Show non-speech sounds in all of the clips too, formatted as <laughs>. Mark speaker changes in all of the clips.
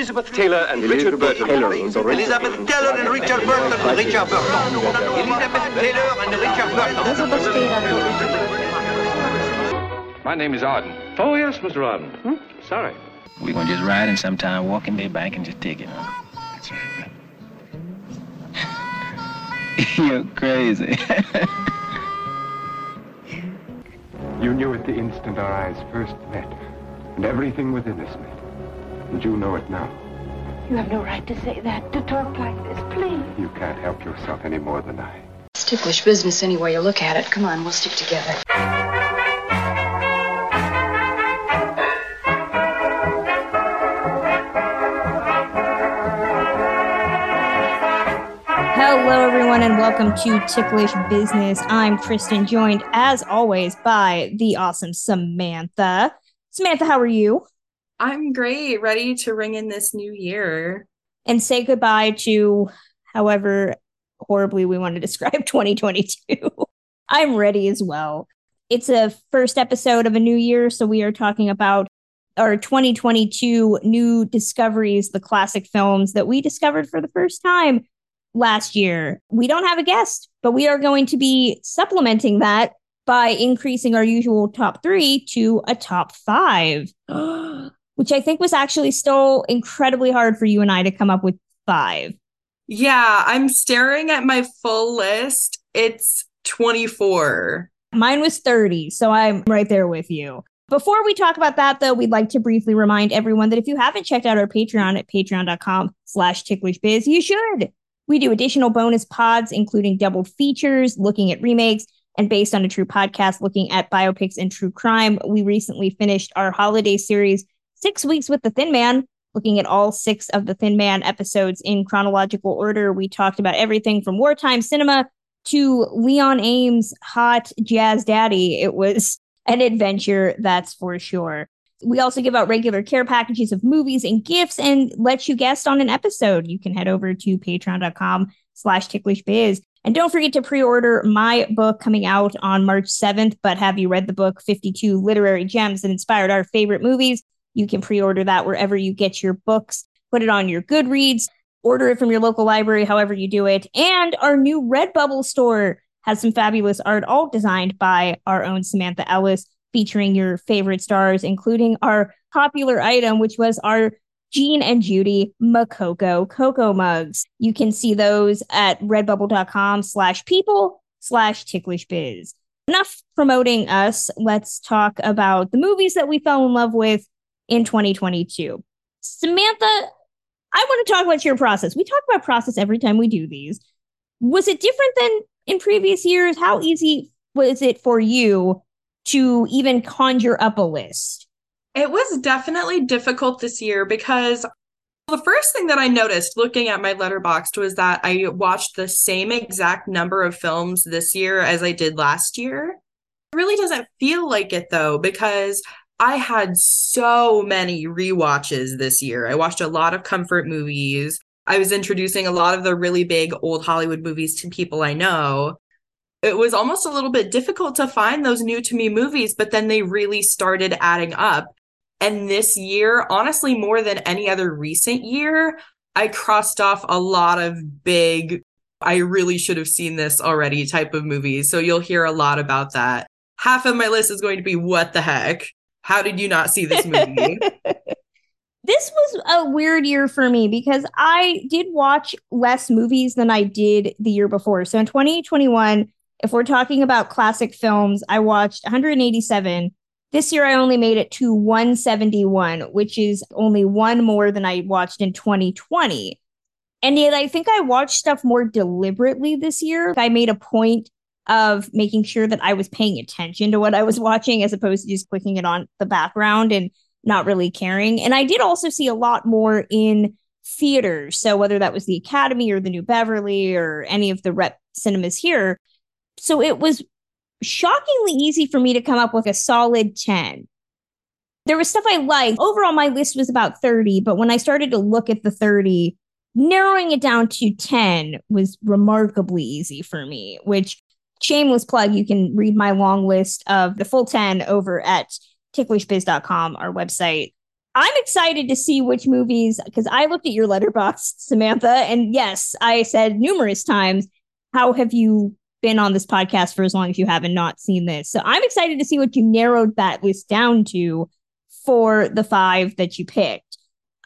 Speaker 1: Elizabeth Taylor and Richard Burton.
Speaker 2: Taylor
Speaker 1: please.
Speaker 2: and
Speaker 1: Elizabeth Taylor and Richard Burton. Richard Burton. Elizabeth Taylor and Richard Burton.
Speaker 3: My name is Arden.
Speaker 4: Oh, yes, Mr. Arden. Hmm? Sorry.
Speaker 5: We're gonna just ride in sometime, walk in their bank, and just take it, huh? <laughs> You're crazy.
Speaker 6: You knew it the instant our eyes first met, and everything within us met. And you know it now.
Speaker 7: You have no right to say that, to talk like this, please.
Speaker 6: You can't help yourself any more than I.
Speaker 8: It's ticklish business any way you look at it. Come on, we'll stick together.
Speaker 9: Hello, everyone, and welcome to Ticklish Business. I'm Tristan, joined as always by the awesome Samantha. Samantha, how are you?
Speaker 10: I'm great, ready to ring in this new year.
Speaker 9: And say goodbye to however horribly we want to <laughs> describe 2022. I'm ready as well. It's a first episode of a new year, so we are talking about our 2022 new discoveries, the classic films that we discovered for the first time last year. We don't have a guest, but we are going to be supplementing that by increasing our usual top three to a top five, <gasps> <gasps> which I think was actually still incredibly hard for you and I to come up with five.
Speaker 10: Yeah, I'm staring at my full list. It's 24.
Speaker 9: Mine was 30, so I'm right there with you. Before we talk about that, though, we'd like to briefly remind everyone that if you haven't checked out our Patreon at patreon.com slash ticklishbiz, you should. We do additional bonus pods, including doubled features, looking at remakes, and based on a true podcast, looking at biopics and true crime. We recently finished our holiday series, Six Weeks with the Thin Man, looking at all six of the Thin Man episodes in chronological order. We talked about everything from wartime cinema to Leon Ames' hot jazz daddy. It was an adventure, that's for sure. We also give out regular care packages of movies and gifts and let you guest on an episode. You can head over to patreon.com slash ticklishbiz. And don't forget to pre-order my book coming out on March 7th. But have you read the book 52 Literary Gems that inspired our favorite movies? You can pre-order that wherever you get your books. Put it on your Goodreads, order it from your local library, however you do it. And our new Redbubble store has some fabulous art, all designed by our own Samantha Ellis featuring your favorite stars, including our popular item, which was our Gene and Judy Makoko Cocoa mugs. You can see those at redbubble.com slash people slash ticklish biz. Enough promoting us. Let's talk about the movies that we fell in love with in 2022. Samantha, I want to talk about your process. We talk about process every time we do these. Was it different than in previous years? How easy was it for you to even conjure up a list?
Speaker 10: It was definitely difficult this year because the first thing that I noticed looking at my letterboxd was that I watched the same exact number of films this year as I did last year. It really doesn't feel like it though, because I had so many rewatches this year. I watched a lot of comfort movies. I was introducing a lot of the really big old Hollywood movies to people I know it was almost a little bit difficult to find those new to me movies, but then they really started adding up. And this year, honestly, more than any other recent year, I crossed off a lot of big, I really should have seen this already type of movies. So you'll hear a lot about that. Half of my list is going to be what the heck? How did you not see this movie? <laughs>
Speaker 9: this was a weird year for me because I did watch less movies than I did the year before. So in 2021, if we're talking about classic films, I watched 187. This year I only made it to 171, which is only one more than I watched in 2020. And yet I think I watched stuff more deliberately this year. I made a point of making sure that I was paying attention to what I was watching as opposed to just clicking it on the background and not really caring. And I did also see a lot more in theaters. So whether that was the Academy or the New Beverly or any of the rep cinemas here, so it was shockingly easy for me to come up with a solid 10. There was stuff I liked. Overall, my list was about 30, but when I started to look at the 30, narrowing it down to 10 was remarkably easy for me, which shameless plug, you can read my long list of the full 10 over at ticklishbiz.com, our website. I'm excited to see which movies because I looked at your letterboxd, <laughs> Samantha, and yes, I said numerous times, "How have you been on this podcast for as long as you have and not seen this?" So I'm excited to see what you narrowed that list down to for the five that you picked.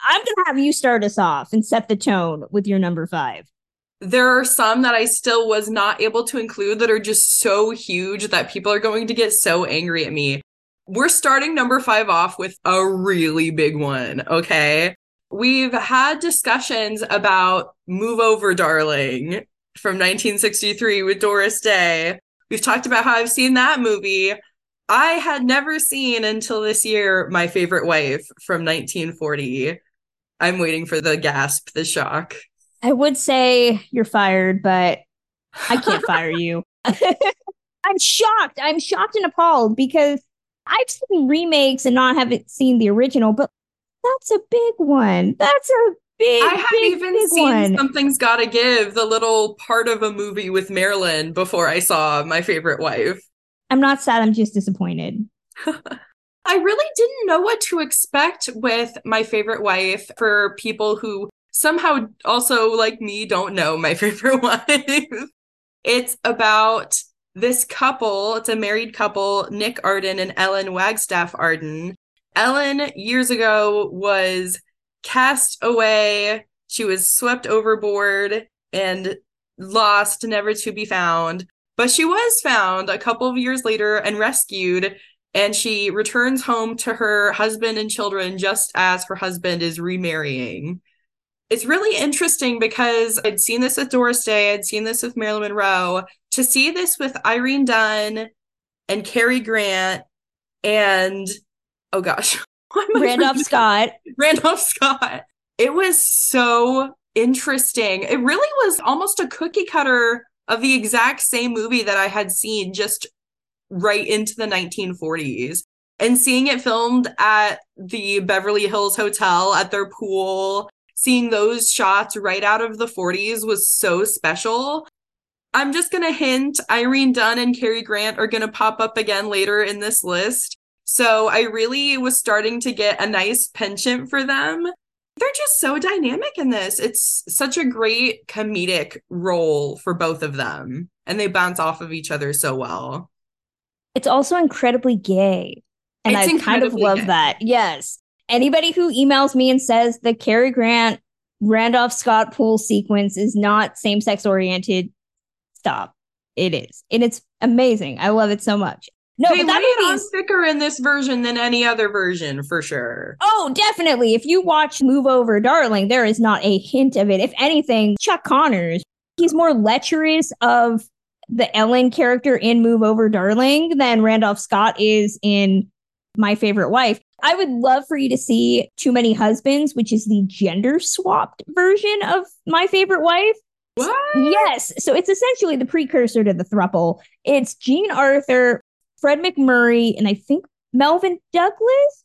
Speaker 9: I'm gonna have you start us off and set the tone with your number five.
Speaker 10: There are some that I still was not able to include that are just so huge that people are going to get so angry at me. We're starting number five off with a really big one, okay? We've had discussions about Move Over, Darling from 1963 with Doris Day. We've talked about how I've seen that movie. I had never seen until this year My Favorite Wife from 1940. I'm waiting for the gasp, the shock.
Speaker 9: I would say you're fired, but I can't <laughs> fire you. <laughs> I'm shocked. I'm shocked and appalled because I've seen remakes and not haven't seen the original, but that's a big one. That's a big.
Speaker 10: I have
Speaker 9: big,
Speaker 10: even
Speaker 9: big
Speaker 10: seen
Speaker 9: one.
Speaker 10: Something's Gotta Give, the little part of a movie with Marilyn before I saw My Favorite Wife.
Speaker 9: I'm not sad. I'm just disappointed. <laughs>
Speaker 10: I really didn't know what to expect with My Favorite Wife for people who somehow also, like me, don't know My <laughs> Favorite one. it's about this couple, it's a married couple, Nick Arden and Ellen Wagstaff Arden. Ellen, years ago, was cast away. She was swept overboard and lost, never to be found. But she was found a couple of years later and rescued. And she returns home to her husband and children just as her husband is remarrying. It's really interesting because I'd seen this with Doris Day, I'd seen this with Marilyn Monroe. To see this with Irene Dunne and Cary Grant and oh gosh, <laughs> why am I
Speaker 9: Randolph Scott.
Speaker 10: Randolph Scott. It was so interesting. It really was almost a cookie cutter of the exact same movie that I had seen just right into the 1940s. And seeing it filmed at the Beverly Hills Hotel at their pool, seeing those shots right out of the 40s was so special. I'm just going to hint Irene Dunne and Cary Grant are going to pop up again later in this list. So I really was starting to get a nice penchant for them. They're just so dynamic in this. It's such a great comedic role for both of them, and they bounce off of each other so well.
Speaker 9: It's also incredibly gay. And
Speaker 10: It's
Speaker 9: I kind of love
Speaker 10: gay.
Speaker 9: that. Yes. Anybody who emails me and says the Cary Grant Randolph Scott pool sequence is not same sex oriented, stop. It is. And it's amazing. I love it so much. No,
Speaker 10: they
Speaker 9: but that movie is
Speaker 10: thicker in this version than any other version for sure.
Speaker 9: Oh, definitely. If you watch Move Over Darling, there is not a hint of it. If anything, Chuck Connors, he's more lecherous of the Ellen character in Move Over Darling than Randolph Scott is in My Favorite Wife. I would love for you to see Too Many Husbands, which is the gender swapped version of My Favorite Wife.
Speaker 10: What?
Speaker 9: Yes. So it's essentially the precursor to the thruple. It's Jean Arthur, Fred MacMurray, and I think Melvyn Douglas.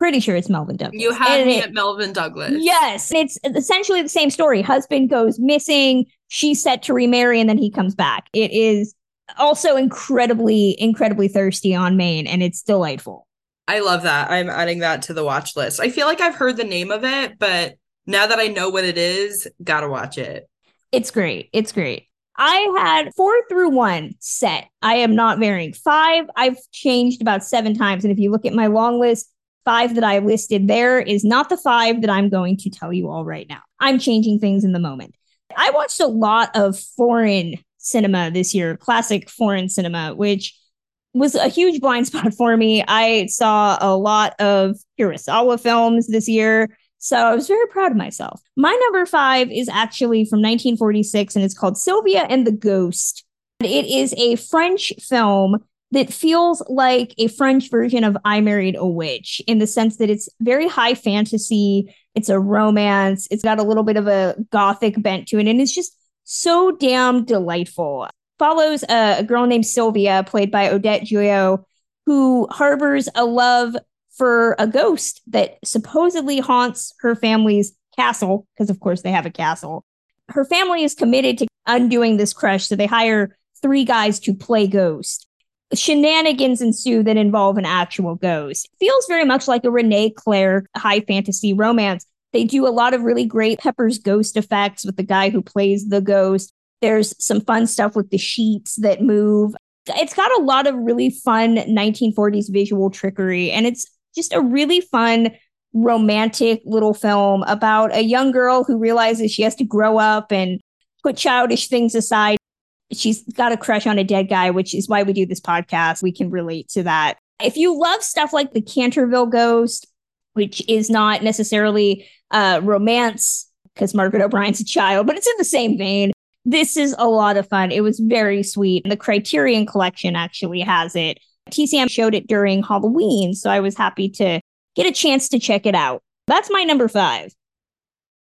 Speaker 9: Pretty sure it's Melvyn Douglas.
Speaker 10: You had
Speaker 9: And
Speaker 10: me
Speaker 9: it-
Speaker 10: at Melvyn Douglas.
Speaker 9: Yes, it's essentially the same story. Husband goes missing, she's set to remarry, and then he comes back. It is also incredibly, incredibly thirsty on Maine, and it's delightful.
Speaker 10: I love that. I'm adding that to the watch list. I feel like I've heard the name of it, but now that I know what it is, gotta watch it.
Speaker 9: It's great. It's great. I had four through one set. I am not varying. Five, I've changed about seven times. And if you look at my long list, five that I listed there is not the five that I'm going to tell you all right now. I'm changing things in the moment. I watched a lot of foreign cinema this year, classic foreign cinema, which was a huge blind spot for me. I saw a lot of Kurosawa films this year. So I was very proud of myself. My number five is actually from 1946 and it's called Sylvia and the Ghost. It is a French film that feels like a French version of I Married a Witch in the sense that it's very high fantasy. It's a romance. It's got a little bit of a gothic bent to it. And it's just so damn delightful. Follows a, a girl named Sylvia, played by Odette Joyeux, who harbors a love for a ghost that supposedly haunts her family's castle, because of course they have a castle. Her family is committed to undoing this crush, so they hire three guys to play ghost. shenanigans ensue that involve an actual ghost. Feels very much like a René Clair high fantasy romance. They do a lot of really great Pepper's ghost effects with the guy who plays the ghost. There's some fun stuff with the sheets that move. It's got a lot of really fun 1940s visual trickery, and it's just a really fun romantic little film about a young girl who realizes she has to grow up and put childish things aside. She's got a crush on a dead guy, which is why we do this podcast. We can relate to that. If you love stuff like the Canterville Ghost, which is not necessarily uh, romance because Margaret O'Brien's a child, but it's in the same vein. This is a lot of fun. It was very sweet. The Criterion Collection actually has it. TCM showed it during Halloween, so I was happy to get a chance to check it out. That's my number five.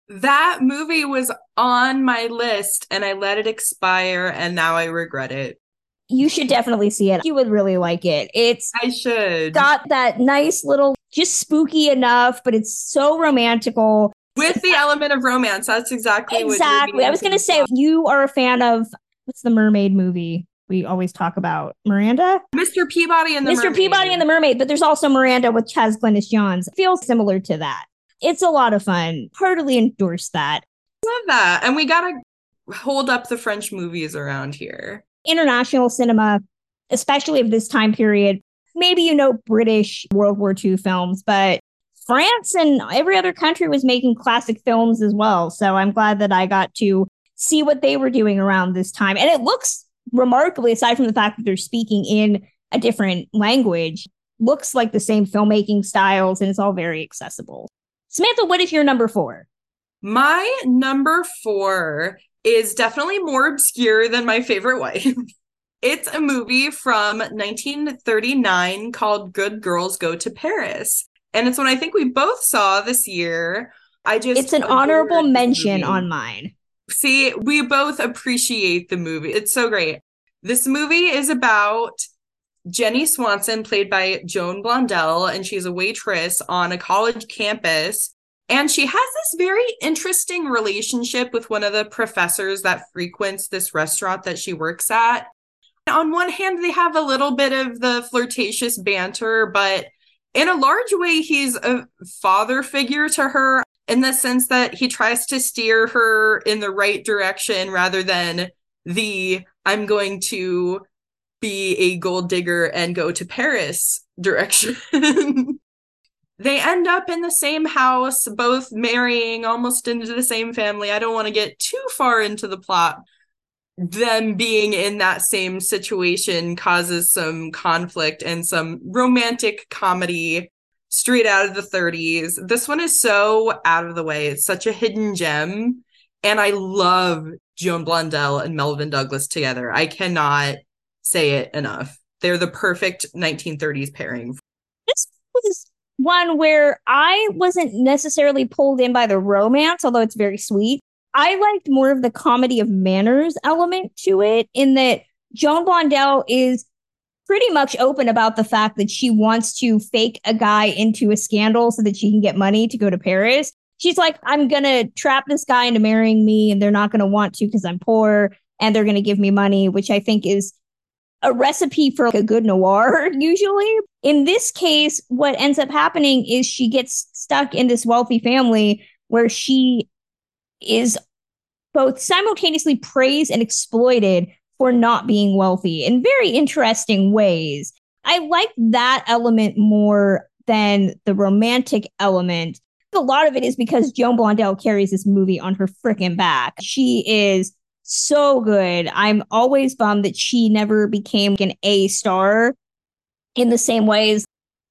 Speaker 10: That movie was on my list and I let it expire and now I regret it.
Speaker 9: You should definitely see it. You would really like it. It's
Speaker 10: I should.
Speaker 9: got that nice little just spooky enough, but it's so romantical.
Speaker 10: With the element of romance. That's exactly what
Speaker 9: Exactly. I was going to say you are a fan of what's the mermaid movie we always talk about? Miranda?
Speaker 10: Mr. Peabody and the
Speaker 9: Mr.
Speaker 10: Mermaid.
Speaker 9: Peabody and the Mermaid, but there's also Miranda with Chaz Glynis Johns. Feels similar to that. It's a lot of fun. Heartily endorse that.
Speaker 10: Love that. And we gotta hold up the French movies around here.
Speaker 9: International cinema, especially of this time period, maybe you know British World War II films, but France and every other country was making classic films as well. So I'm glad that I got to see what they were doing around this time. And it looks remarkably, aside from the fact that they're speaking in a different language, looks like the same filmmaking styles and it's all very accessible. Samantha, what is your number four?
Speaker 10: My number four is definitely more obscure than my favorite wife. <laughs> it's a movie from 1939 called Good Girls Go to Paris. And it's one I think we both saw this year. I just
Speaker 9: It's an honorable mention on mine.
Speaker 10: See, we both appreciate the movie. It's so great. This movie is about Jenny Swanson, played by Joan Blondell, and she's a waitress on a college campus. And she has this very interesting relationship with one of the professors that frequents this restaurant that she works at. On one hand, they have a little bit of the flirtatious banter, but in a large way, he's a father figure to her in the sense that he tries to steer her in the right direction rather than the I'm going to be a gold digger and go to Paris <laughs> direction. they end up in the same house, both marrying almost into the same family. I don't want to get too far into the plot. Them being in that same situation causes some conflict and some romantic comedy straight out of the 30s. This one is so out of the way. It's such a hidden gem. And I love Joan Blondell and Melvyn Douglas together. I cannot say it enough. They're the perfect 1930s pairing.
Speaker 9: This was one where I wasn't necessarily pulled in by the romance, although it's very sweet. I liked more of the comedy of manners element to it, in that Joan Blondell is pretty much open about the fact that she wants to fake a guy into a scandal so that she can get money to go to Paris. She's like, I'm going to trap this guy into marrying me, and they're not going to want to because I'm poor, and they're going to give me money, which I think is a recipe for like a good noir, <laughs> usually. In this case, what ends up happening is she gets stuck in this wealthy family where she is both simultaneously praised and exploited for not being wealthy in very interesting ways. I like that element more than the romantic element. A lot of it is because Joan Blondell carries this movie on her freaking back. She is so good. I'm always bummed that she never became an A star in the same way as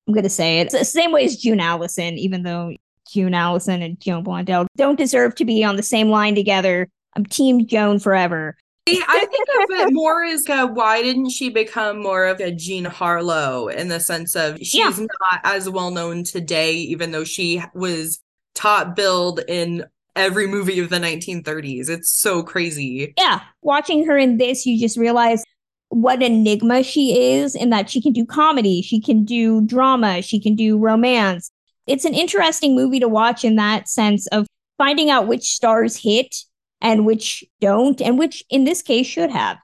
Speaker 9: I'm going to say it. It's the same way as June Allyson, even though June Allyson and Joan Blondell don't deserve to be on the same line together. I'm Team Joan forever.
Speaker 10: I think of it more as a, why didn't she become more of a Jean Harlow in the sense of she's
Speaker 9: Yeah.
Speaker 10: not as well known today, even though she was top billed in every movie of the 1930s. It's so crazy.
Speaker 9: Yeah, watching her in this, you just realize what enigma she is in that she can do comedy, she can do drama, she can do romance. It's an interesting movie to watch in that sense of finding out which stars hit and which don't, and which in this case should have.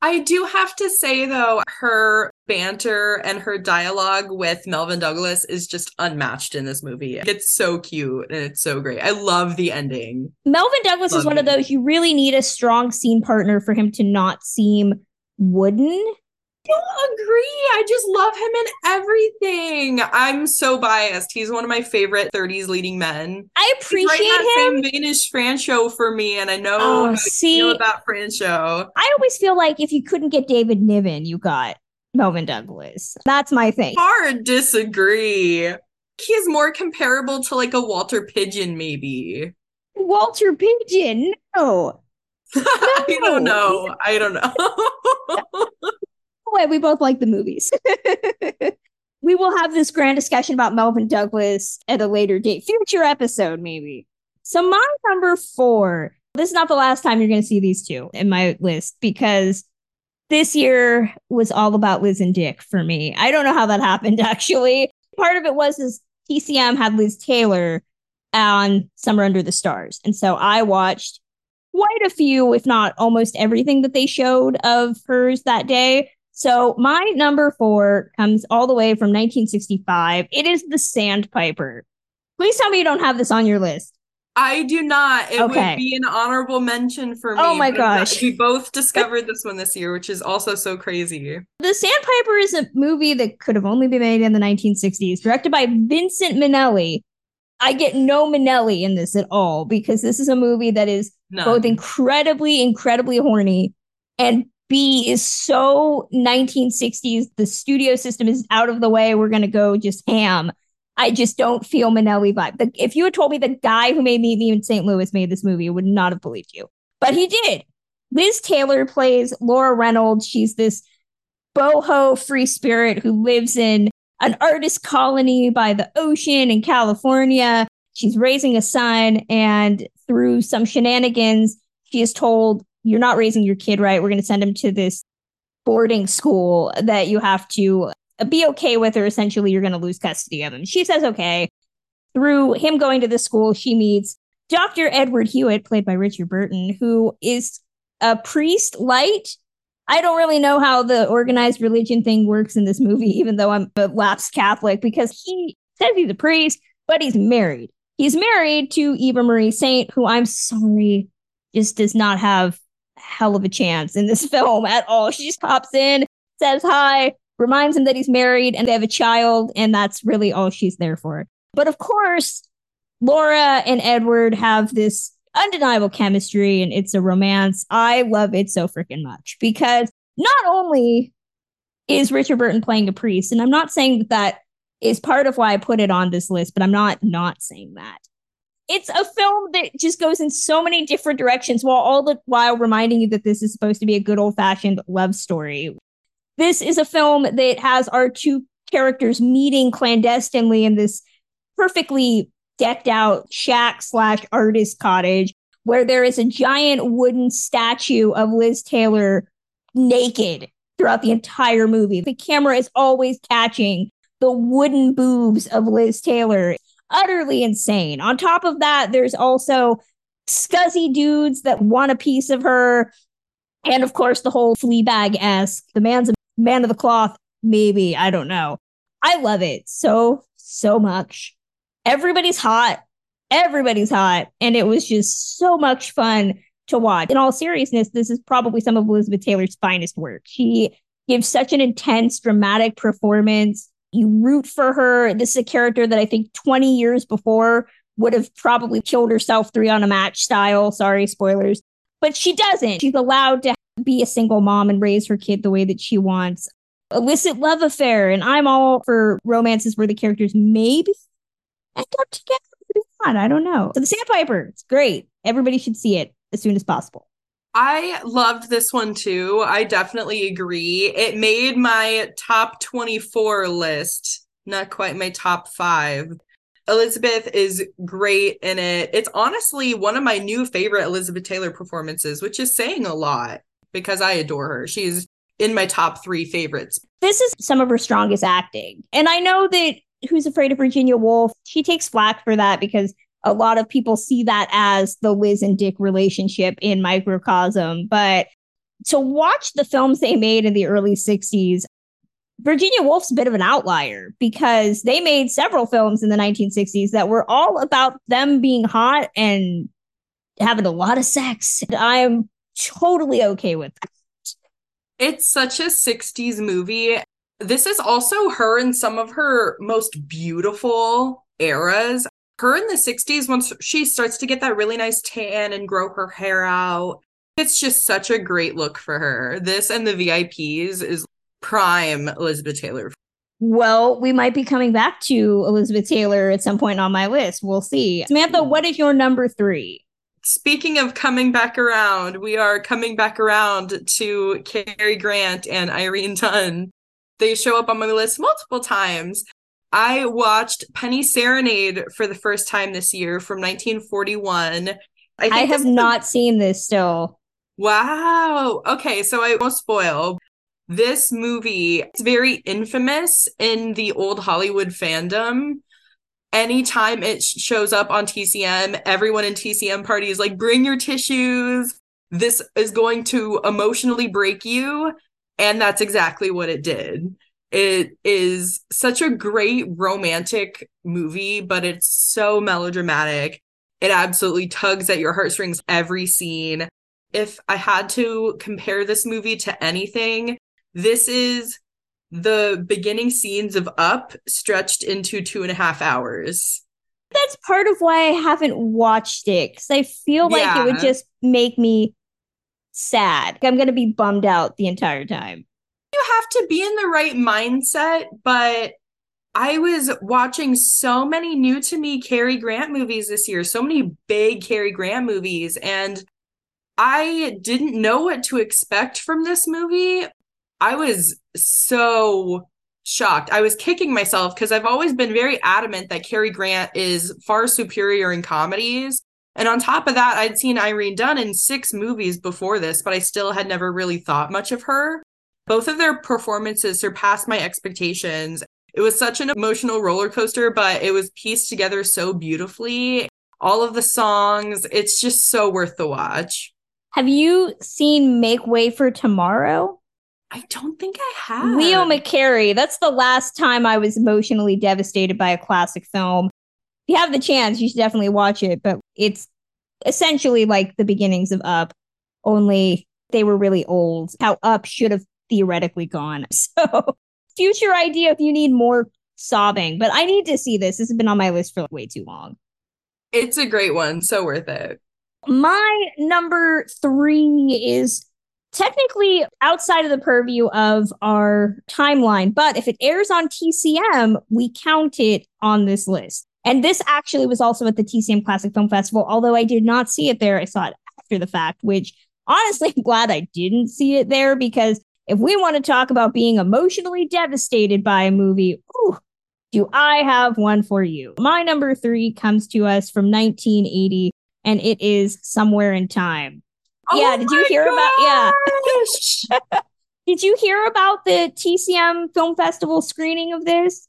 Speaker 10: I do have to say though, her banter and her dialogue with Melvyn Douglas is just unmatched in this movie. It's so cute and it's so great. I love the ending.
Speaker 9: Melvyn Douglas
Speaker 10: Love
Speaker 9: is one of those you really need a strong scene partner for him to not seem wooden.
Speaker 10: Don't agree. I just love him in everything. I'm so biased. He's one of my favorite 30s leading men.
Speaker 9: I
Speaker 10: He's
Speaker 9: appreciate
Speaker 10: right in that
Speaker 9: him.
Speaker 10: same vein as Franchot for me, and I know
Speaker 9: Oh, see-
Speaker 10: feel about Franchot.
Speaker 9: I always feel like if you couldn't get David Niven, you got Melvyn Douglas. That's my thing.
Speaker 10: Hard disagree. He's more comparable to like a Walter Pidgeon, maybe.
Speaker 9: Walter Pidgeon. No. <laughs>
Speaker 10: I don't know. I don't know. <laughs>
Speaker 9: way, we both like the movies. <laughs> we will have this grand discussion about Melvyn Douglas at a later date, future episode, maybe. So, my number four, this is not the last time you're going to see these two in my list because this year was all about Liz and Dick for me. I don't know how that happened, <laughs> actually. Part of it was is TCM had Liz Taylor on Summer Under the Stars. And so I watched quite a few, if not almost everything that they showed of hers that day. So my number four comes all the way from 1965. It is the Sandpiper. Please tell me you don't have this on your list.
Speaker 10: I do not. It
Speaker 9: Okay.
Speaker 10: would be an honorable mention for me.
Speaker 9: Oh my gosh.
Speaker 10: We both discovered <laughs> this one this year, which is also so crazy.
Speaker 9: The Sandpiper is a movie that could have only been made in the 1960s, directed by Vincent Minnelli. I get no Minnelli in this at all because this is a movie that is
Speaker 10: No.
Speaker 9: both incredibly, incredibly horny, and B is so 1960s. The studio system is out of the way. We're gonna go just ham. I just don't feel Minnelli vibe. The, if you had told me the guy who made Meet Me in St. Louis made this movie, I would not have believed you. But he did. Liz Taylor plays Laura Reynolds. She's this boho free spirit who lives in an artist colony by the ocean in California. She's raising a son, and through some shenanigans, she is told, You're not raising your kid right. We're going to send him to this boarding school that you have to uh, be okay with, or essentially, you're going to lose custody of him. She says, Okay. Through him going to this school, she meets Dr. Edward Hewitt, played by Richard Burton, who is a priest light. I don't really know how the organized religion thing works in this movie, even though I'm a lapsed Catholic, because he says he's a priest, but he's married. He's married to Eva Marie Saint, who I'm sorry, just does not have hell of a chance in this <laughs> film at all. She just pops in, says hi, reminds him that he's married and they have a child, and that's really all she's there for. But of course, Laura and Edward have this undeniable chemistry and it's a romance. I love it so freaking much because not only is Richard Burton playing a priest, and I'm not saying that that is part of why I put it on this list, but I'm not not saying that. It's a film that just goes in so many different directions while all the while reminding you that this is supposed to be a good old fashioned love story. This is a film that has our two characters meeting clandestinely in this perfectly decked out shack slash artist cottage where there is a giant wooden statue of Liz Taylor naked throughout the entire movie. The camera is always catching the wooden boobs of Liz Taylor. Utterly insane. On top of that, there's also scuzzy dudes that want a piece of her. And of course, the whole Fleabag esque. The man's a man of the cloth, maybe. I don't know. I love it so, so much. Everybody's hot. Everybody's hot. And it was just so much fun to watch. In all seriousness, this is probably some of Elizabeth Taylor's finest work. She gives such an intense, dramatic performance. You root for her. This is a character that I think 20 years before would have probably killed herself three on a match style. Sorry, spoilers. But she doesn't. She's allowed to be a single mom and raise her kid the way that she wants. Illicit love affair. And I'm all for romances where the characters maybe end up together. I don't know. So the Sandpiper, it's great. Everybody should see it as soon as possible.
Speaker 10: I loved this one too. I definitely agree. It made my top 24 list, not quite my top five. Elizabeth is great in it. It's honestly one of my new favorite Elizabeth Taylor performances, which is saying a lot because I adore her. She's in my top three favorites.
Speaker 9: This is some of her strongest acting. And I know that Who's Afraid of Virginia Woolf, she takes flack for that because a lot of people see that as the Liz and Dick relationship in microcosm. But to watch the films they made in the early 60s, Virginia Woolf's a bit of an outlier because they made several films in the 1960s that were all about them being hot and having a lot of sex. I'm totally okay with that.
Speaker 10: It's such a 60s movie. This is also her in some of her most beautiful eras. Her in the 60s, once she starts to get that really nice tan and grow her hair out, it's just such a great look for her. This and the VIPs is prime Elizabeth Taylor.
Speaker 9: Well, we might be coming back to Elizabeth Taylor at some point on my list. We'll see. Samantha, what is your number three?
Speaker 10: Speaking of coming back around, we are coming back around to Cary Grant and Irene Dunne. They show up on my list multiple times. I watched Penny Serenade for the first time this year from 1941. I,
Speaker 9: I have not the- seen this still.
Speaker 10: Wow. Okay, so I won't spoil. This movie is very infamous in the old Hollywood fandom. Anytime it shows up on TCM, everyone in TCM party is like, bring your tissues. This is going to emotionally break you. And that's exactly what it did. It is such a great romantic movie, but it's so melodramatic. It absolutely tugs at your heartstrings every scene. If I had to compare this movie to anything, this is the beginning scenes of Up stretched into two and a half hours.
Speaker 9: That's part of why I haven't watched it because I feel like
Speaker 10: Yeah.
Speaker 9: it would just make me sad. I'm going to be bummed out the entire time.
Speaker 10: You have to be in the right mindset, but I was watching so many new to me Cary Grant movies this year, so many big Cary Grant movies, and I didn't know what to expect from this movie. I was so shocked. I was kicking myself because I've always been very adamant that Cary Grant is far superior in comedies. And on top of that, I'd seen Irene Dunne in six movies before this, but I still had never really thought much of her. Both of their performances surpassed my expectations. It was such an emotional roller coaster, but it was pieced together so beautifully. All of the songs, it's just so worth the watch.
Speaker 9: Have you seen Make Way for Tomorrow?
Speaker 10: I don't think I have.
Speaker 9: Leo McCarey. That's the last time I was emotionally devastated by a classic film. If you have the chance, you should definitely watch it. But it's essentially like the beginnings of Up, only they were really old. How Up should have theoretically gone. <laughs> So, future idea if you need more sobbing. But I need to see this. This has been on my list for way too long.
Speaker 10: It's a great one. So worth it.
Speaker 9: My number three is technically outside of the purview of our timeline, but if it airs on TCM, we count it on this list. And this actually was also at the TCM Classic Film Festival, although I did not see it there. I saw it after the fact, which honestly, <laughs> I'm glad I didn't see it there because if we want to talk about being emotionally devastated by a movie, ooh, do I have one for you? My number three comes to us from 1980 and it is somewhere in time. Oh yeah,
Speaker 10: Oh
Speaker 9: did you hear about yeah. <laughs> Did you hear about the TCM Film Festival screening of this?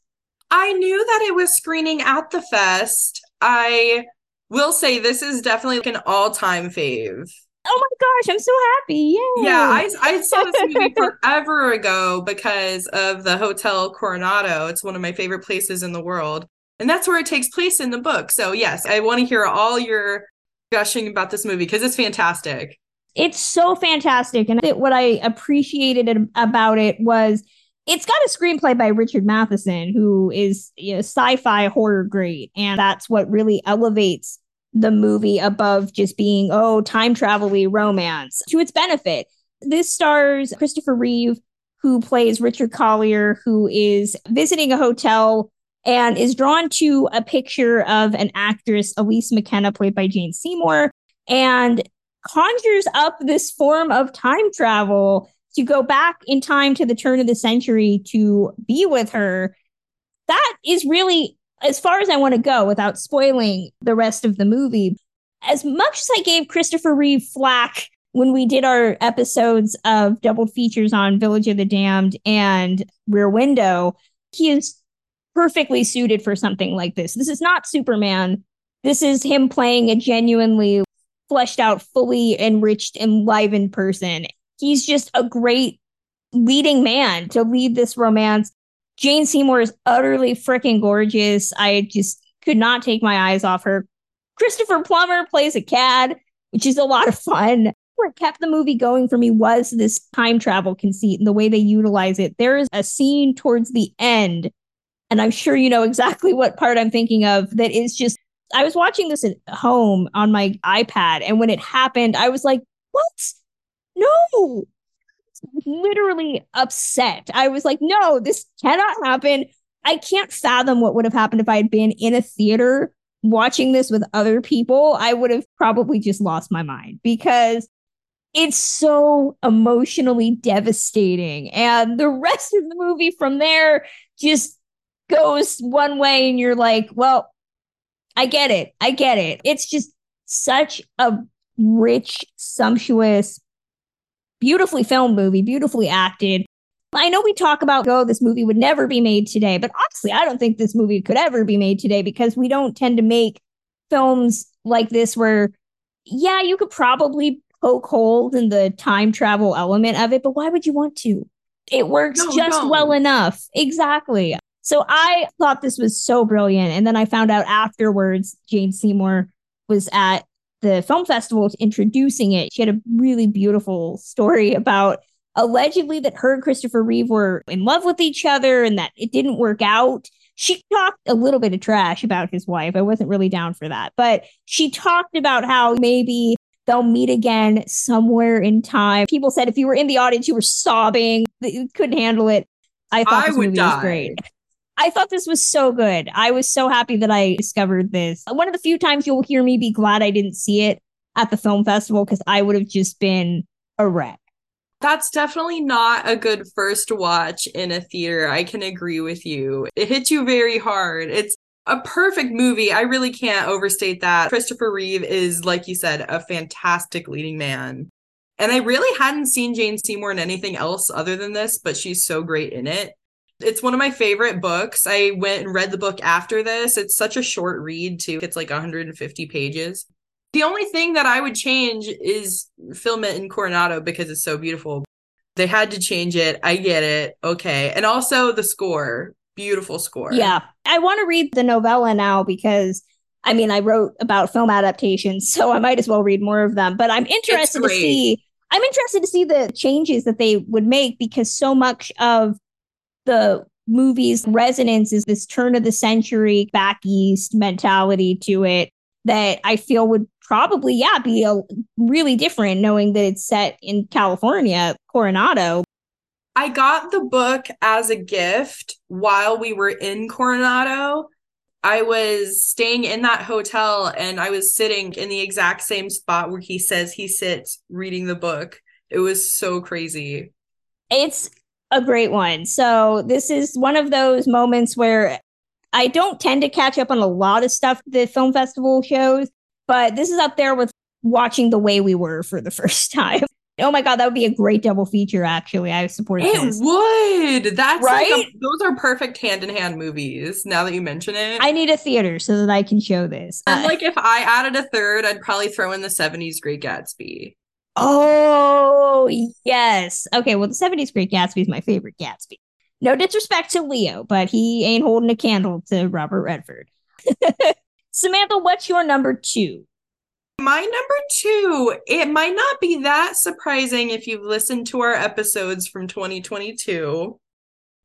Speaker 10: I knew that it was screening at the fest. I will say this is definitely like an all-time fave.
Speaker 9: Oh my gosh, I'm so happy. Yay.
Speaker 10: Yeah, I I saw this movie forever ago because of the Hotel Coronado. It's one of my favorite places in the world. And that's where it takes place in the book. So yes, I want to hear all your gushing about this movie because it's fantastic.
Speaker 9: It's so fantastic. And what I appreciated about it was it's got a screenplay by Richard Matheson, who is you know, sci fi horror great. And that's what really elevates the movie above just being, oh, time travel romance to its benefit. This stars Christopher Reeve, who plays Richard Collier, who is visiting a hotel and is drawn to a picture of an actress, Elise McKenna, played by Jane Seymour, and conjures up this form of time travel to go back in time to the turn of the century to be with her. That is really as far as I want to go without spoiling the rest of the movie. As much as I gave Christopher Reeve flack when we did our episodes of double features on Village of the Damned and Rear Window, he is perfectly suited for something like this. This is not Superman. This is him playing a genuinely fleshed out, fully enriched, enlivened person. he's just a great leading man to lead this romance. Jane Seymour is utterly freaking gorgeous. I just could not take my eyes off her. Christopher Plummer plays a cad, which is a lot of fun. What kept the movie going for me was this time travel conceit and the way they utilize it. There is a scene towards the end, and I'm sure you know exactly what part I'm thinking of, that is just. I was watching this at home on my iPad, and when it happened, I was like, what? No, literally upset. I was like, no, this cannot happen. I can't fathom what would have happened if I had been in a theater watching this with other people. I would have probably just lost my mind because it's so emotionally devastating. And the rest of the movie from there just goes one way, and you're like, well, I get it. I get it. It's just such a rich, sumptuous, beautifully filmed movie, beautifully acted. I know we talk about, oh, this movie would never be made today, but honestly, I don't think this movie could ever be made today because we don't tend to make films like this where, yeah, you could probably poke holes in the time travel element of it, but why would you want to? It works
Speaker 10: No,
Speaker 9: just
Speaker 10: don't.
Speaker 9: well enough. Exactly. So I thought this was so brilliant. And then I found out afterwards Jane Seymour was at the film festival introducing it. She had a really beautiful story about allegedly that her and Christopher Reeve were in love with each other and that it didn't work out. She talked a little bit of trash about his wife. I wasn't really down for that, but she talked about how maybe they'll meet again somewhere in time. People said if you were in the audience, you were sobbing, you couldn't handle it. I thought
Speaker 10: I
Speaker 9: this
Speaker 10: would
Speaker 9: movie was
Speaker 10: die.
Speaker 9: great. I thought this was so good. I was so happy that I discovered this. One of the few times you'll hear me be glad I didn't see it at the film festival because I would have just been a wreck.
Speaker 10: That's definitely not a good first watch in a theater. I can agree with you. It hits you very hard. It's a perfect movie. I really can't overstate that. Christopher Reeve is, like you said, a fantastic leading man. And I really hadn't seen Jane Seymour in anything else other than this, but she's so great in it. It's one of my favorite books. I went and read the book after this. It's such a short read, too. It's like 150 pages. The only thing that I would change is film it in Coronado because it's so beautiful. They had to change it. I get it. Okay. And also the score. Beautiful score.
Speaker 9: Yeah. I want to read the novella now because I mean, I wrote about film adaptations, so I might as well read more of them. But I'm interested to see I'm interested to see the changes that they would make because so much of the movie's resonance is this turn of the century back east mentality to it that I feel would probably yeah be a really different knowing that it's set in California, Coronado.
Speaker 10: I got the book as a gift while we were in Coronado. I was staying in that hotel and I was sitting in the exact same spot where he says he sits reading the book. It was so crazy.
Speaker 9: It's a great one. So this is one of those moments where I don't tend to catch up on a lot of stuff the film festival shows, but this is up there with watching The Way We Were for the <laughs> first time. Oh my god, that would be a great double feature. Actually, I support
Speaker 10: It
Speaker 9: this.
Speaker 10: would. That's like a-
Speaker 9: Right?
Speaker 10: those are perfect hand in hand movies. Now that you mention it,
Speaker 9: I need a theater so that I can show this.
Speaker 10: and
Speaker 9: Uh,
Speaker 10: like if I added a third, I'd probably throw in the '70s Great Gatsby.
Speaker 9: Oh yes. Okay, well, the '70s Great Gatsby is my favorite Gatsby. No disrespect to Leo, but he ain't holding a candle to Robert Redford. <laughs> Samantha, what's your number two?
Speaker 10: My number two, it might not be that surprising if you've listened to our episodes from 2022.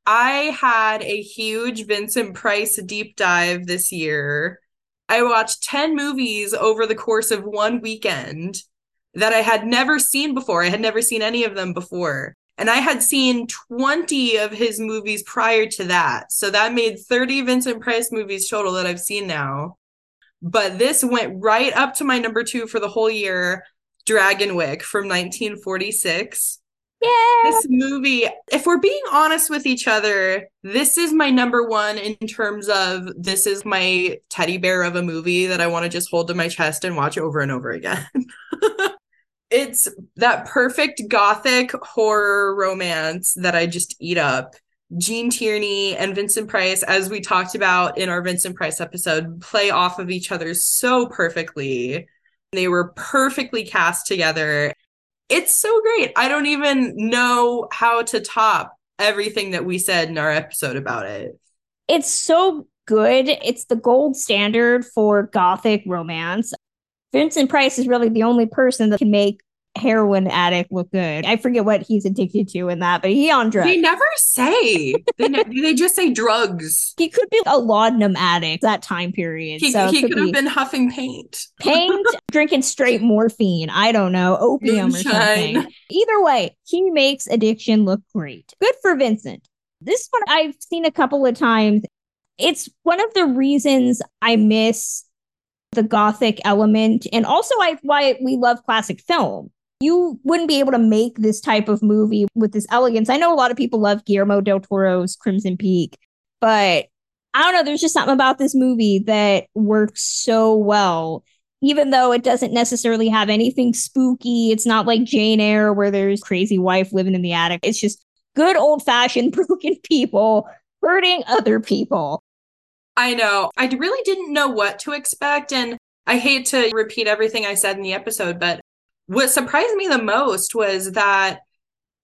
Speaker 10: I had a huge Vincent Price deep dive this year. I watched 10 movies over the course of one weekend that I had never seen before. I had never seen any of them before. And I had seen 20 of his movies prior to that. So that made 30 Vincent Price movies total that I've seen now but this went right up to my number two for the whole year Dragonwyck from 1946.
Speaker 9: Yeah.
Speaker 10: This movie, if we're being honest with each other, this is my number one in terms of this is my teddy bear of a movie that I want to just hold to my chest and watch over and over again. <laughs> it's that perfect gothic horror romance that I just eat up. Gene Tierney and Vincent Price, as we talked about in our Vincent Price episode, play off of each other so perfectly. They were perfectly cast together. It's so great. I don't even know how to top everything that we said in our episode about it.
Speaker 9: It's so good. It's the gold standard for gothic romance. Vincent Price is really the only person that can make heroin addict look good. I forget what he's addicted to in that, but he on drugs.
Speaker 10: They never say. they, ne- they just say drugs. <laughs>
Speaker 9: He could be a laudanum addict that time period.
Speaker 10: He,
Speaker 9: so
Speaker 10: he could have
Speaker 9: be
Speaker 10: been huffing paint. <laughs>
Speaker 9: paint, drinking straight morphine. I don't know, opium
Speaker 10: Moonshine.
Speaker 9: or something. Either way, he makes addiction look great. Good for Vincent. This one I've seen a couple of times. It's one of the reasons I miss the gothic element and also I why we love classic film. You wouldn't be able to make this type of movie with this elegance. I know a lot of people love Guillermo del Toro's Crimson Peak, but I don't know, there's just something about this movie that works so well even though it doesn't necessarily have anything spooky. It's not like Jane Eyre where there's crazy wife living in the attic. It's just good old fashioned <laughs> broken people hurting other people.
Speaker 10: I know. I really didn't know what to expect. And I hate to repeat everything I said in the episode, but what surprised me the most was that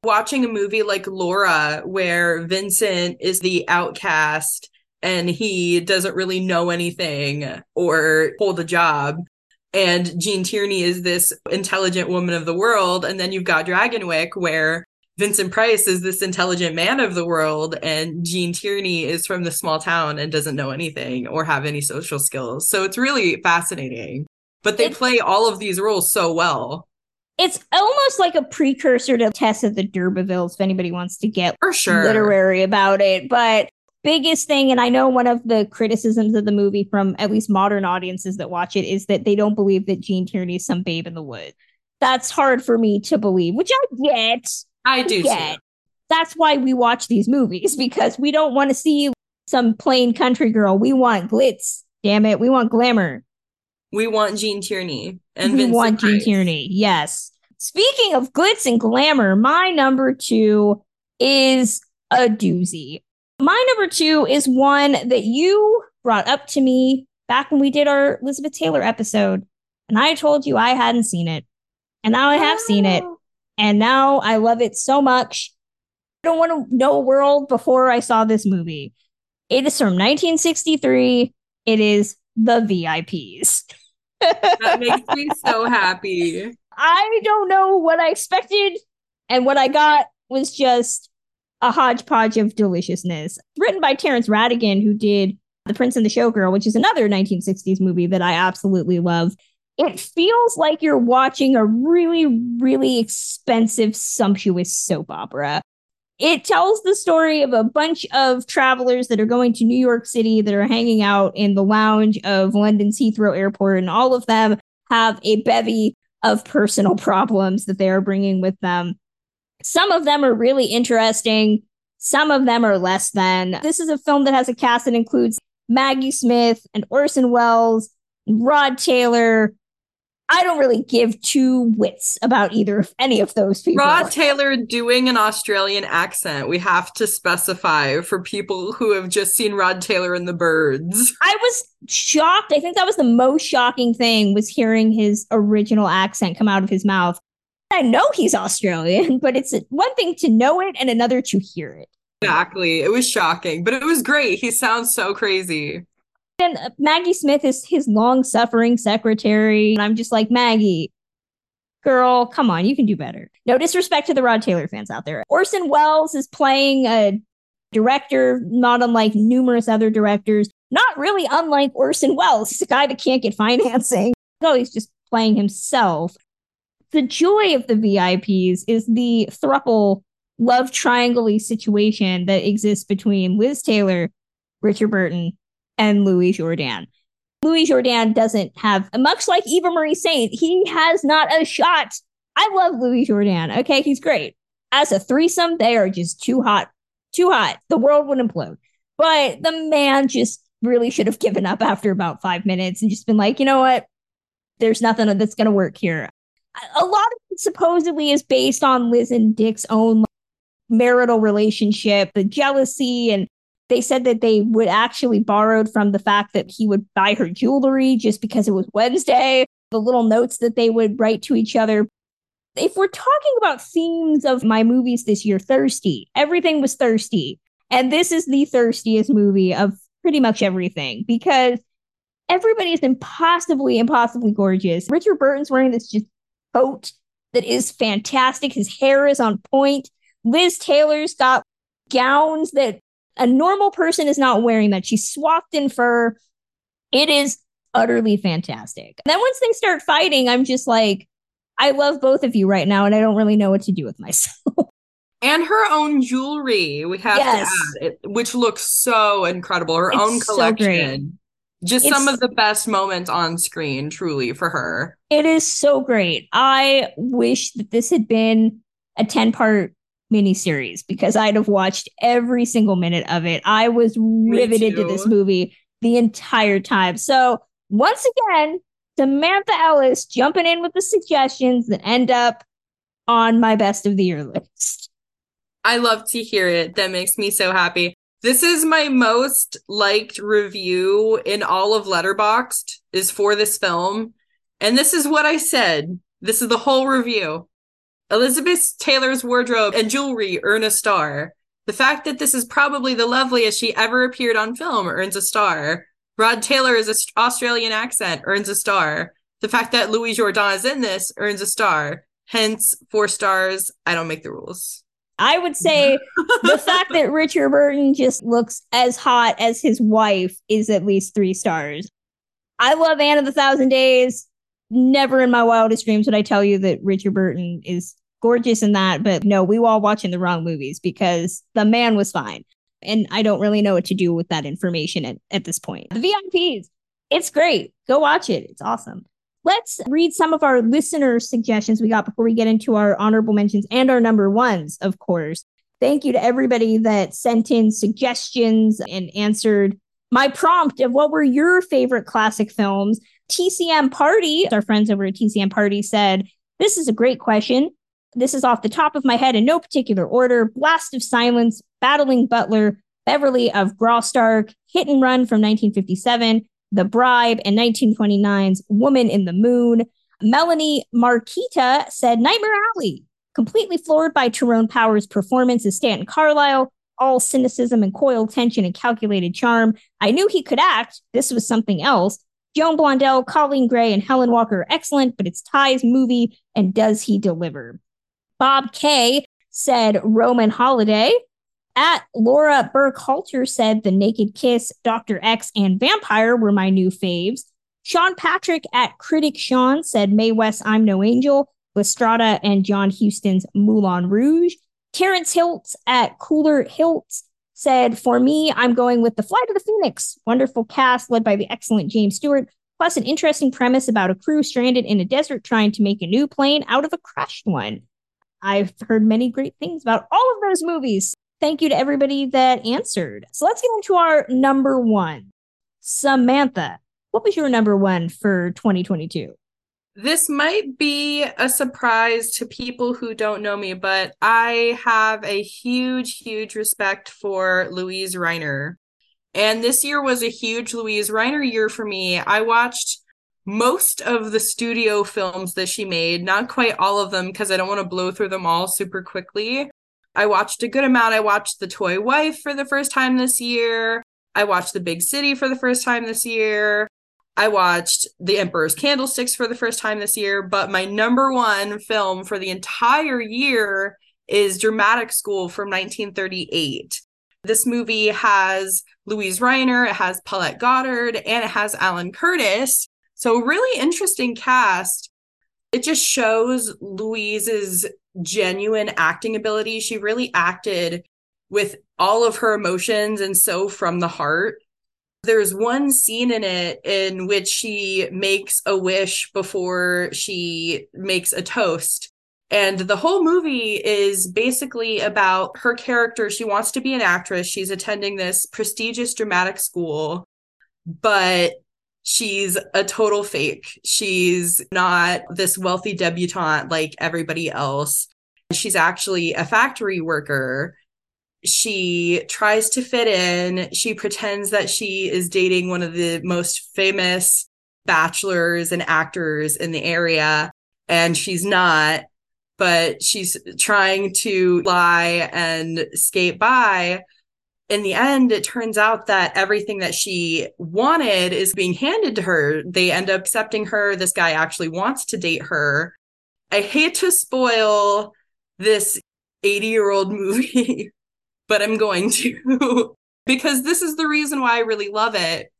Speaker 10: watching a movie like Laura, where Vincent is the outcast and he doesn't really know anything or hold a job. And Gene Tierney is this intelligent woman of the world. And then you've got Dragonwyck, where Vincent Price is this intelligent man of the world, and Gene Tierney is from the small town and doesn't know anything or have any social skills. So it's really fascinating. But they
Speaker 9: It's-
Speaker 10: play all of these roles so well.
Speaker 9: It's almost like a precursor to Tess of the D'Urbervilles, if anybody wants to get
Speaker 10: For sure.
Speaker 9: literary about it. But biggest thing, and I know one of the criticisms of the movie from at least modern audiences that watch it is that they don't believe that Gene Tierney is some babe in the woods. That's hard for me to believe, which I get.
Speaker 10: I do.
Speaker 9: That's why we watch these movies because we don't want to see some plain country girl. We want glitz. Damn it, we want glamour.
Speaker 10: We want Gene Tierney and
Speaker 9: we
Speaker 10: Vincent
Speaker 9: want
Speaker 10: Gene.
Speaker 9: Tierney. Yes. Speaking of glitz and glamour, my number two is a doozy. My number two is one that you brought up to me back when we did our Elizabeth Taylor episode, and I told you I hadn't seen it, and now I have seen it, oh. And now I love it so much. I don't want to know a world before I saw this movie. It is from 1963. It is The VIPs.
Speaker 10: That <laughs> makes me so happy.
Speaker 9: I don't know what I expected, and what I got was just a hodgepodge of deliciousness. Written by Terence Rattigan, who did The Prince and the Showgirl, which is another 1960s movie that I absolutely love. It feels like you're watching a really, really expensive, sumptuous soap opera. It tells the story of a bunch of travelers that are going to New York City that are hanging out in the lounge of London's Heathrow Airport, and all of them have a bevy of personal problems that they are bringing with them. Some of them are really interesting, some of them are less than. This is a film that has a cast that includes Maggie Smith and Orson Welles, Rod Taylor. I don't really give two wits about either of any of those people.
Speaker 10: Rod Taylor doing an Australian accent. We have to specify for people who have just seen Rod Taylor in the birds.
Speaker 9: I was shocked. I think that was the most shocking thing was hearing his original accent come out of his mouth. I know he's Australian, but it's one thing to know it and another to hear it.
Speaker 10: Exactly. It was shocking, but it was great. He sounds so crazy.
Speaker 9: And uh, Maggie Smith is his long suffering secretary. And I'm just like, Maggie, girl, come on, you can do better. No disrespect to the Rod Taylor fans out there. Orson Welles is playing a director, not unlike numerous other directors, not really unlike Orson Welles. He's a guy that can't get financing. No, <laughs> he's just playing himself. The joy of the VIPs is the thruple love triangle situation that exists between Liz Taylor, Richard Burton, and Louis Jourdan. Louis Jourdan doesn't have, much like Eva Marie Saint, he has not a shot. I love Louis Jourdan. Okay, he's great. As a threesome, they are just too hot, too hot. The world would implode. But the man just really should have given up after about five minutes and just been like, you know what? There's nothing that's going to work here. A lot of it supposedly is based on Liz and Dick's own marital relationship, the jealousy and they said that they would actually borrowed from the fact that he would buy her jewelry just because it was Wednesday, the little notes that they would write to each other. If we're talking about themes of my movies this year, thirsty, everything was thirsty. And this is the thirstiest movie of pretty much everything because everybody is impossibly, impossibly gorgeous. Richard Burton's wearing this just coat that is fantastic. His hair is on point. Liz Taylor's got gowns that a normal person is not wearing that. She's swathed in fur. It is utterly fantastic. And then once they start fighting, I'm just like, I love both of you right now, and I don't really know what to do with myself. <laughs>
Speaker 10: and her own jewelry, we have
Speaker 9: Yes.
Speaker 10: to add, it, which looks so incredible. Her
Speaker 9: It's
Speaker 10: own
Speaker 9: so
Speaker 10: collection. Just
Speaker 9: It's-
Speaker 10: some of the best moments on screen, truly, for her.
Speaker 9: It is so great. I wish that this had been a 10 part miniseries because I'd have watched every single minute of it. I was riveted to this movie the entire time. So, once again, Samantha Ellis jumping in with the suggestions that end up on my best of the year list.
Speaker 10: I love to hear it. That makes me so happy. This is my most liked review in all of Letterboxd is for this film. And this is what I said. This is the whole review. Elizabeth Taylor's wardrobe and jewelry earn a star. The fact that this is probably the loveliest she ever appeared on film earns a star. Rod Taylor's Australian accent earns a star. The fact that Louis Jourdan is in this earns a star. Hence, four stars. I don't make the rules.
Speaker 9: I would say <laughs> the fact that Richard Burton just looks as hot as his wife is at least three stars. I love Anne of the Thousand Days. Never in my wildest dreams would I tell you that Richard Burton is gorgeous in that, but no, we were all watching the wrong movies because the man was fine. And I don't really know what to do with that information at, at this point. The VIPs, it's great. Go watch it. It's awesome. Let's read some of our listener suggestions we got before we get into our honorable mentions and our number ones, of course. Thank you to everybody that sent in suggestions and answered my prompt of what were your favorite classic films. TCM Party, our friends over at TCM Party said, This is a great question. This is off the top of my head in no particular order. Blast of Silence, Battling Butler, Beverly of Graustark, Hit and Run from 1957, The Bribe, and 1929's Woman in the Moon. Melanie Marquita said Nightmare Alley, completely floored by Tyrone Power's performance as Stanton Carlisle, all cynicism and coiled tension and calculated charm. I knew he could act. This was something else. Joan Blondell, Coleen Gray, and Helen Walker are excellent, but it's Ty's movie, and does he deliver? Bob K said Roman Holiday. At Laura Burke Halter said The Naked Kiss, Dr. X, and Vampire were my new faves. Sean Patrick at Critic Sean said Mae West, I'm No Angel, La Strada and John Huston's Moulin Rouge. Terrence Hiltz at Cooler Hiltz said, For me, I'm going with The Flight of the Phoenix. Wonderful cast led by the excellent James Stewart, plus an interesting premise about a crew stranded in a desert trying to make a new plane out of a crashed one. I've heard many great things about all of those movies. Thank you to everybody that answered. So let's get into our number one. Samantha, what was your number one for 2022?
Speaker 10: This might be a surprise to people who don't know me, but I have a huge, huge respect for Luise Rainer. And this year was a huge Luise Rainer year for me. I watched most of the studio films that she made, not quite all of them because I don't want to blow through them all super quickly. I watched a good amount. I watched The Toy Wife for the first time this year. I watched The Big City for the first time this year. I watched The Emperor's Candlesticks for the first time this year, but my number one film for the entire year is Dramatic School from 1938. This movie has Luise Rainer, it has Paulette Goddard, and it has Alan Curtis. So, really interesting cast. It just shows Luise's genuine acting ability. She really acted with all of her emotions and so from the heart. There's one scene in it in which she makes a wish before she makes a toast. And the whole movie is basically about her character. She wants to be an actress. She's attending this prestigious dramatic school, but she's a total fake. She's not this wealthy debutante like everybody else. She's actually a factory worker she tries to fit in. She pretends that she is dating one of the most famous bachelors and actors in the area, and she's not. but she's trying to lie and skate by. In the end, it turns out that everything that she wanted is being handed to her. They end up accepting her. This guy actually wants to date her. I hate to spoil this 80 year old movie, <laughs> but I'm going to <laughs> because this is the reason why I really love it.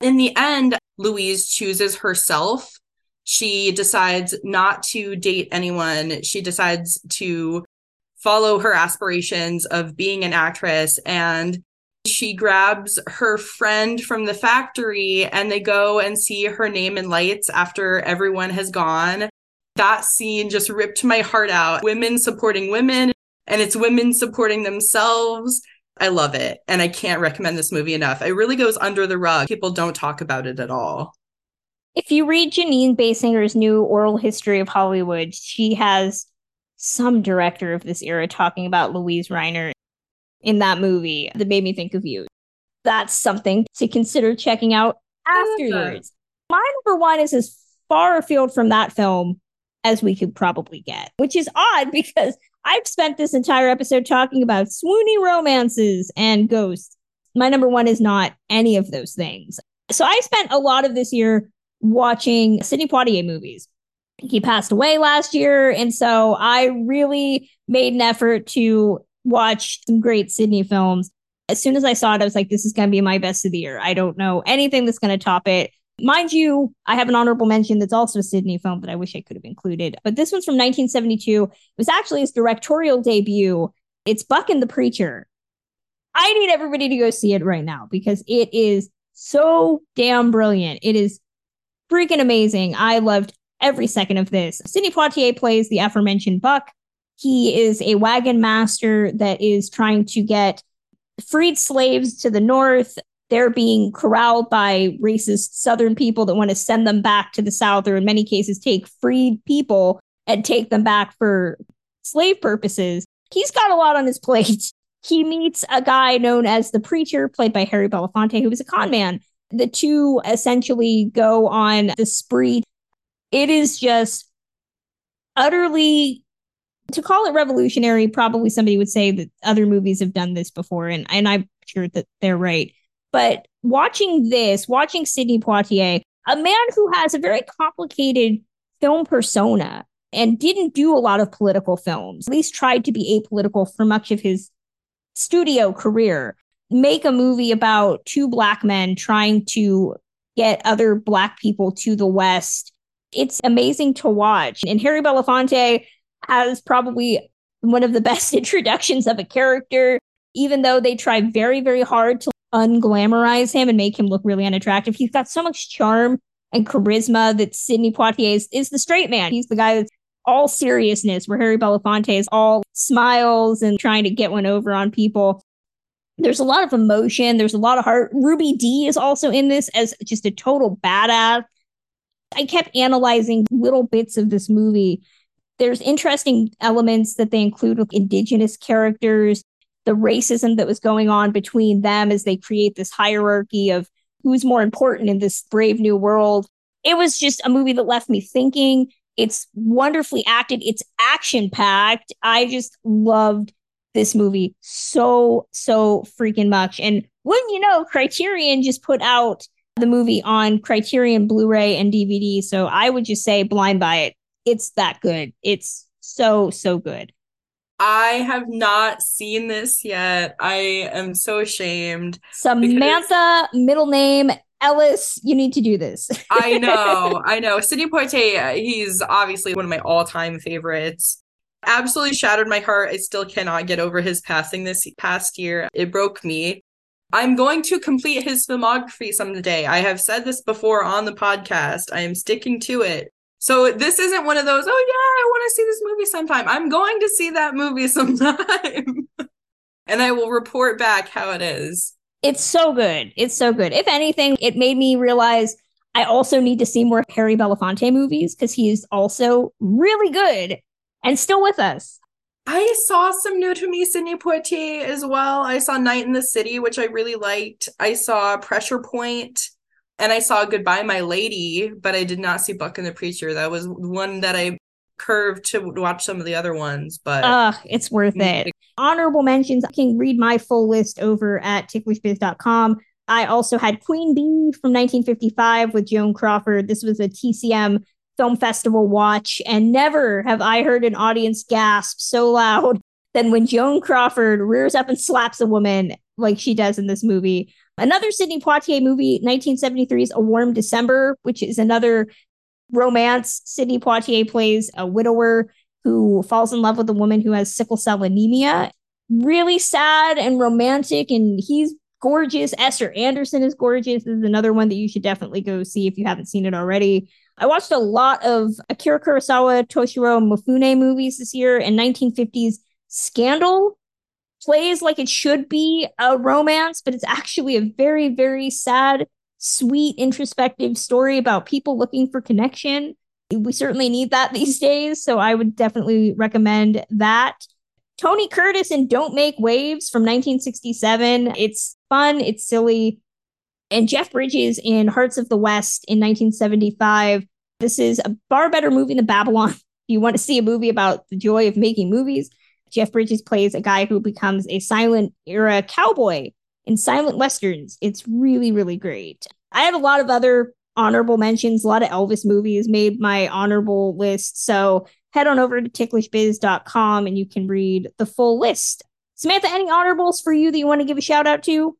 Speaker 10: In the end, Luise chooses herself. She decides not to date anyone. She decides to follow her aspirations of being an actress and she grabs her friend from the factory and they go and see her name in lights after everyone has gone. That scene just ripped my heart out. Women supporting women and it's women supporting themselves. I love it. And I can't recommend this movie enough. It really goes under the rug. People don't talk about it at all.
Speaker 9: If you read Jeanine Basinger's new oral history of Hollywood, she has some director of this era talking about Luise Rainer in that movie that made me think of you. That's something to consider checking out afterwards. My number one is as far afield from that film as we could probably get, which is odd <laughs> because I've spent this entire episode talking about swoony romances and ghosts. My number one is not any of those things. So I spent a lot of this year watching Sidney Poitier movies. He passed away last year. And so I really made an effort to watch some great Sidney films. As soon as I saw it, I was like, this is going to be my best of the year. I don't know anything that's going to top it. Mind you, I have an honorable mention that's also a Sidney film that I wish I could have included. But this one's from 1972. It was actually his directorial debut. It's Buck and the Preacher. I need everybody to go see it right now because it is so damn brilliant. It is freaking amazing. I loved every second of this. Sidney Poitier plays the aforementioned Buck. He is a wagon master that is trying to get freed slaves to the north they're being corralled by racist Southern people that want to send them back to the South, or in many cases, take freed people and take them back for slave purposes. He's got a lot on his plate. <laughs> He meets a guy known as the Preacher, played by Harry Belafonte, who is a con man. The two essentially go on the spree. It is just utterly to call it revolutionary probably somebody would say that other movies have done this before and and I'm sure that they're right but watching this, watching Sidney Poitier, a man who has a very complicated film persona and didn't do a lot of political films, at least tried to be apolitical for much of his studio career, make a movie about two black men trying to get other black people to the West. It's amazing to watch. And Harry Belafonte has probably one of the <laughs> best introductions of a character, even though they try very, very hard to unglamorize him and make him look really unattractive. He's got so much charm and charisma that Sidney Poitier is, is the straight man. He's the guy that's all seriousness, where Harry Belafonte is all smiles and trying to get one over on people. There's a lot of emotion. There's a lot of heart. Ruby Dee is also in this as just a total badass. I kept analyzing little bits of this movie. There's interesting elements that they include with indigenous characters the racism that was going on between them as they create this hierarchy of who's more important in this brave new world. It was just a movie that left me thinking. It's wonderfully acted, it's action packed. I just loved this movie so, so freaking much. And wouldn't you know, Criterion just put out the movie on Criterion Blu ray and DVD. So I would just say blind buy it. It's that good. It's so, so good.
Speaker 10: I have not seen this yet. I am so ashamed.
Speaker 9: Samantha, middle name Ellis, you need to do this. <laughs>
Speaker 10: I know, I know. <laughs> Sidney Poitier, he's obviously one of my all-time favorites. Absolutely shattered my heart. I still cannot get over his passing this past year. It broke me. I'm going to complete his filmography someday. I have said this before on the podcast. I am sticking to it. So this isn't one of those, oh yeah, I want to see this movie sometime. I'm going to see that movie <laughs> sometime. and I will report back how it is.
Speaker 9: It's so good. It's so good. If anything, it made me realize I also need to see more Harry Belafonte movies because he's also really good and still with us.
Speaker 10: I saw some new to me Sidney Poitier as well. I saw Night in the City, which I really liked. I saw Pressure Point and I saw Goodbye My Lady, but I did not see Buck and the Preacher. That was one that I curved to watch some of the other ones, but
Speaker 9: Ugh, it's worth
Speaker 10: Mm.
Speaker 9: it. Honorable mentions. I can read my full list over at ticklishbiz.com. I also had Queen Bee from 1955 with Joan Crawford. This was a TCM film festival watch, and never have I heard an audience gasp so loud <laughs> than when Joan Crawford rears up and slaps a woman like she does in this movie. Another Sidney Poitier movie, 1973's A Warm December, which is another romance. Sidney Poitier plays a widower who falls in love with a woman who has sickle cell anemia. Really sad and romantic, and he's gorgeous. Esther Anderson is gorgeous. This is another one that you should definitely go see if you haven't seen it already. I watched a lot of Akira Kurosawa, Toshiro Mifune movies this year, and 1950s Scandal plays like it should be a romance, but it's actually a very, very sad, sweet, introspective story about people looking for connection. We certainly need that <laughs> these days, so I would definitely recommend that. Tony Curtis in Don't Make Waves from 1967. It's fun, it's silly. And Jeff Bridges in Hearts of the West in 1975. This is a far better movie than Babylon. <laughs> If you want to see a movie about the joy of making movies, Jeff Bridges plays a guy who becomes a silent era cowboy in silent westerns. It's really, really great. I have a lot of other honorable mentions. A lot of Elvis movies made my honorable list. So head on over to ticklishbiz.com and you can read the full list. Samantha, any honorables for you that you want to give a shout out to?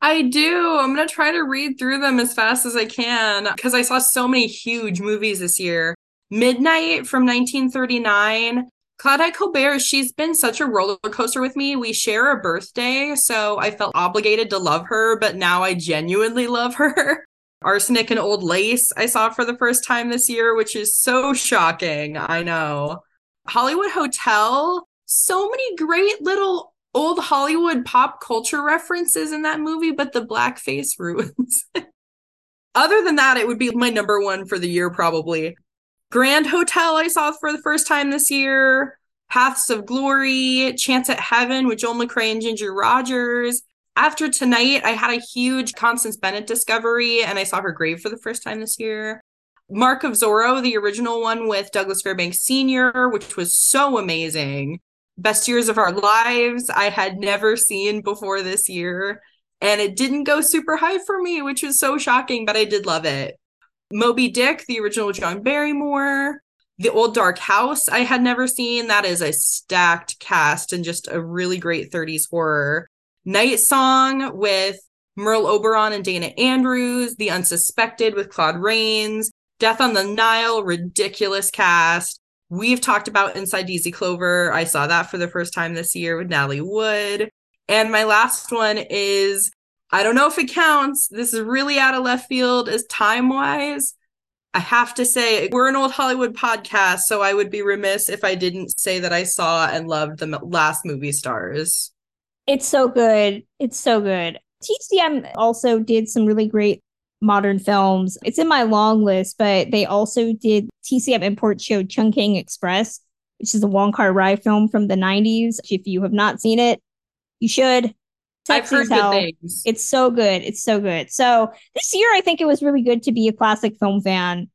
Speaker 10: I do. I'm going to try to read through them as fast as I can because I saw so many huge movies this year. Midnight from 1939. Claudette Colbert, she's been such a roller coaster with me. We share a birthday, so I felt obligated to love her, but now I genuinely love her. <laughs> Arsenic and Old Lace, I saw for the first time this year, which is so shocking. I know. Hollywood Hotel, so many great little old Hollywood pop culture references in that movie, but the blackface ruins. <laughs> Other than that, it would be my number one for the year, probably. Grand Hotel, I saw for the first time this year. Paths of Glory, Chance at Heaven with Joel McCrea and Ginger Rogers. After tonight, I had a huge Constance Bennett discovery, and I saw her grave for the first time this year. Mark of Zorro, the original one with Douglas Fairbanks Sr., which was so amazing. Best Years of Our Lives, I had never seen before this year. And it didn't go super high for me, which was so shocking, but I did love it. Moby Dick, the original John Barrymore. The Old Dark House, I had never seen. That is a stacked cast and just a really great 30s horror. Night Song with Merle Oberon and Dana Andrews. The Unsuspected with Claude Rains. Death on the Nile, ridiculous cast. We've talked about Inside Daisy Clover. I saw that for the first time this year with Natalie Wood. And my last one is I don't know if it counts. This is really out of left field as time wise. I have to say, we're an old Hollywood podcast, so I would be remiss if I didn't say that I saw and loved the last movie stars.
Speaker 9: It's so good. It's so good. TCM also did some really great modern films. It's in my long list, but they also did TCM import show Chungking Express, which is a Wong Kar Wai film from the 90s. If you have not seen it, you should.
Speaker 10: I've heard good things.
Speaker 9: It's so good. It's so good. So this year, I think it was really good to be a classic film fan,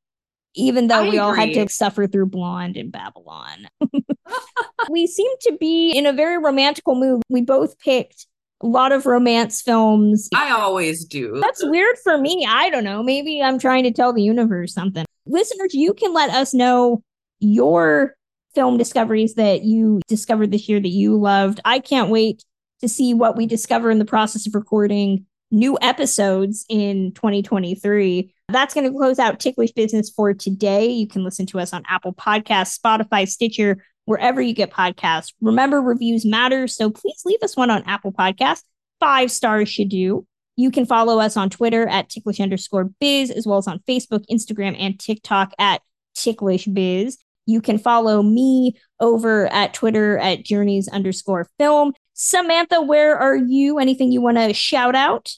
Speaker 9: even though
Speaker 10: I
Speaker 9: we all had to suffer through Blonde and Babylon. <laughs> we seem to be in a very romantical mood. We both picked a lot of romance films.
Speaker 10: I always do.
Speaker 9: That's weird for me. I don't know. Maybe I'm trying to tell the universe something. Listeners, you can let us know your film discoveries that you discovered this year that you loved. I can't wait to see what we discover in the process of recording new episodes in 2023. That's going to close out Ticklish Business for today. You can listen to us on Apple Podcasts, Spotify, Stitcher, wherever you get podcasts. Remember, reviews matter, so please leave us one on Apple Podcasts. Five stars should do. You can follow us on Twitter at ticklish underscore biz, as well as on Facebook, Instagram, and TikTok at ticklish biz. You can follow me over at Twitter at journeys underscore film. Samantha, where are you? Anything you want to shout out?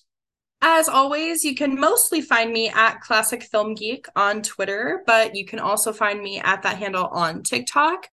Speaker 10: As always, you can mostly find me at Classic Film Geek on Twitter, but you can also find me at that handle on TikTok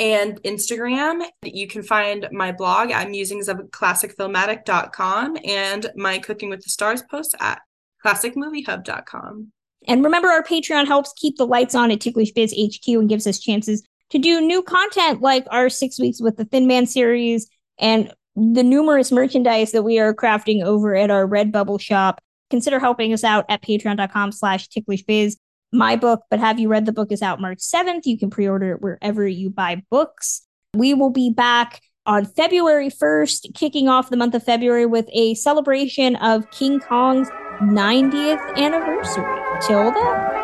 Speaker 10: and Instagram. You can find my blog at musingsofclassicfilmatic.com and my Cooking with the Stars post at classicmoviehub.com.
Speaker 9: And remember, our Patreon helps keep the lights on at Ticklish Biz HQ and gives us chances to do new content like our six weeks with the Thin Man series and the numerous merchandise that we are crafting over at our Redbubble shop. Consider helping us out at patreon.com slash ticklishbiz. My book, But Have You Read the Book is out March 7th. You can pre-order it wherever you buy books. We will be back on February 1st, kicking off the month of February with a celebration of King Kong's 90th anniversary. Till then.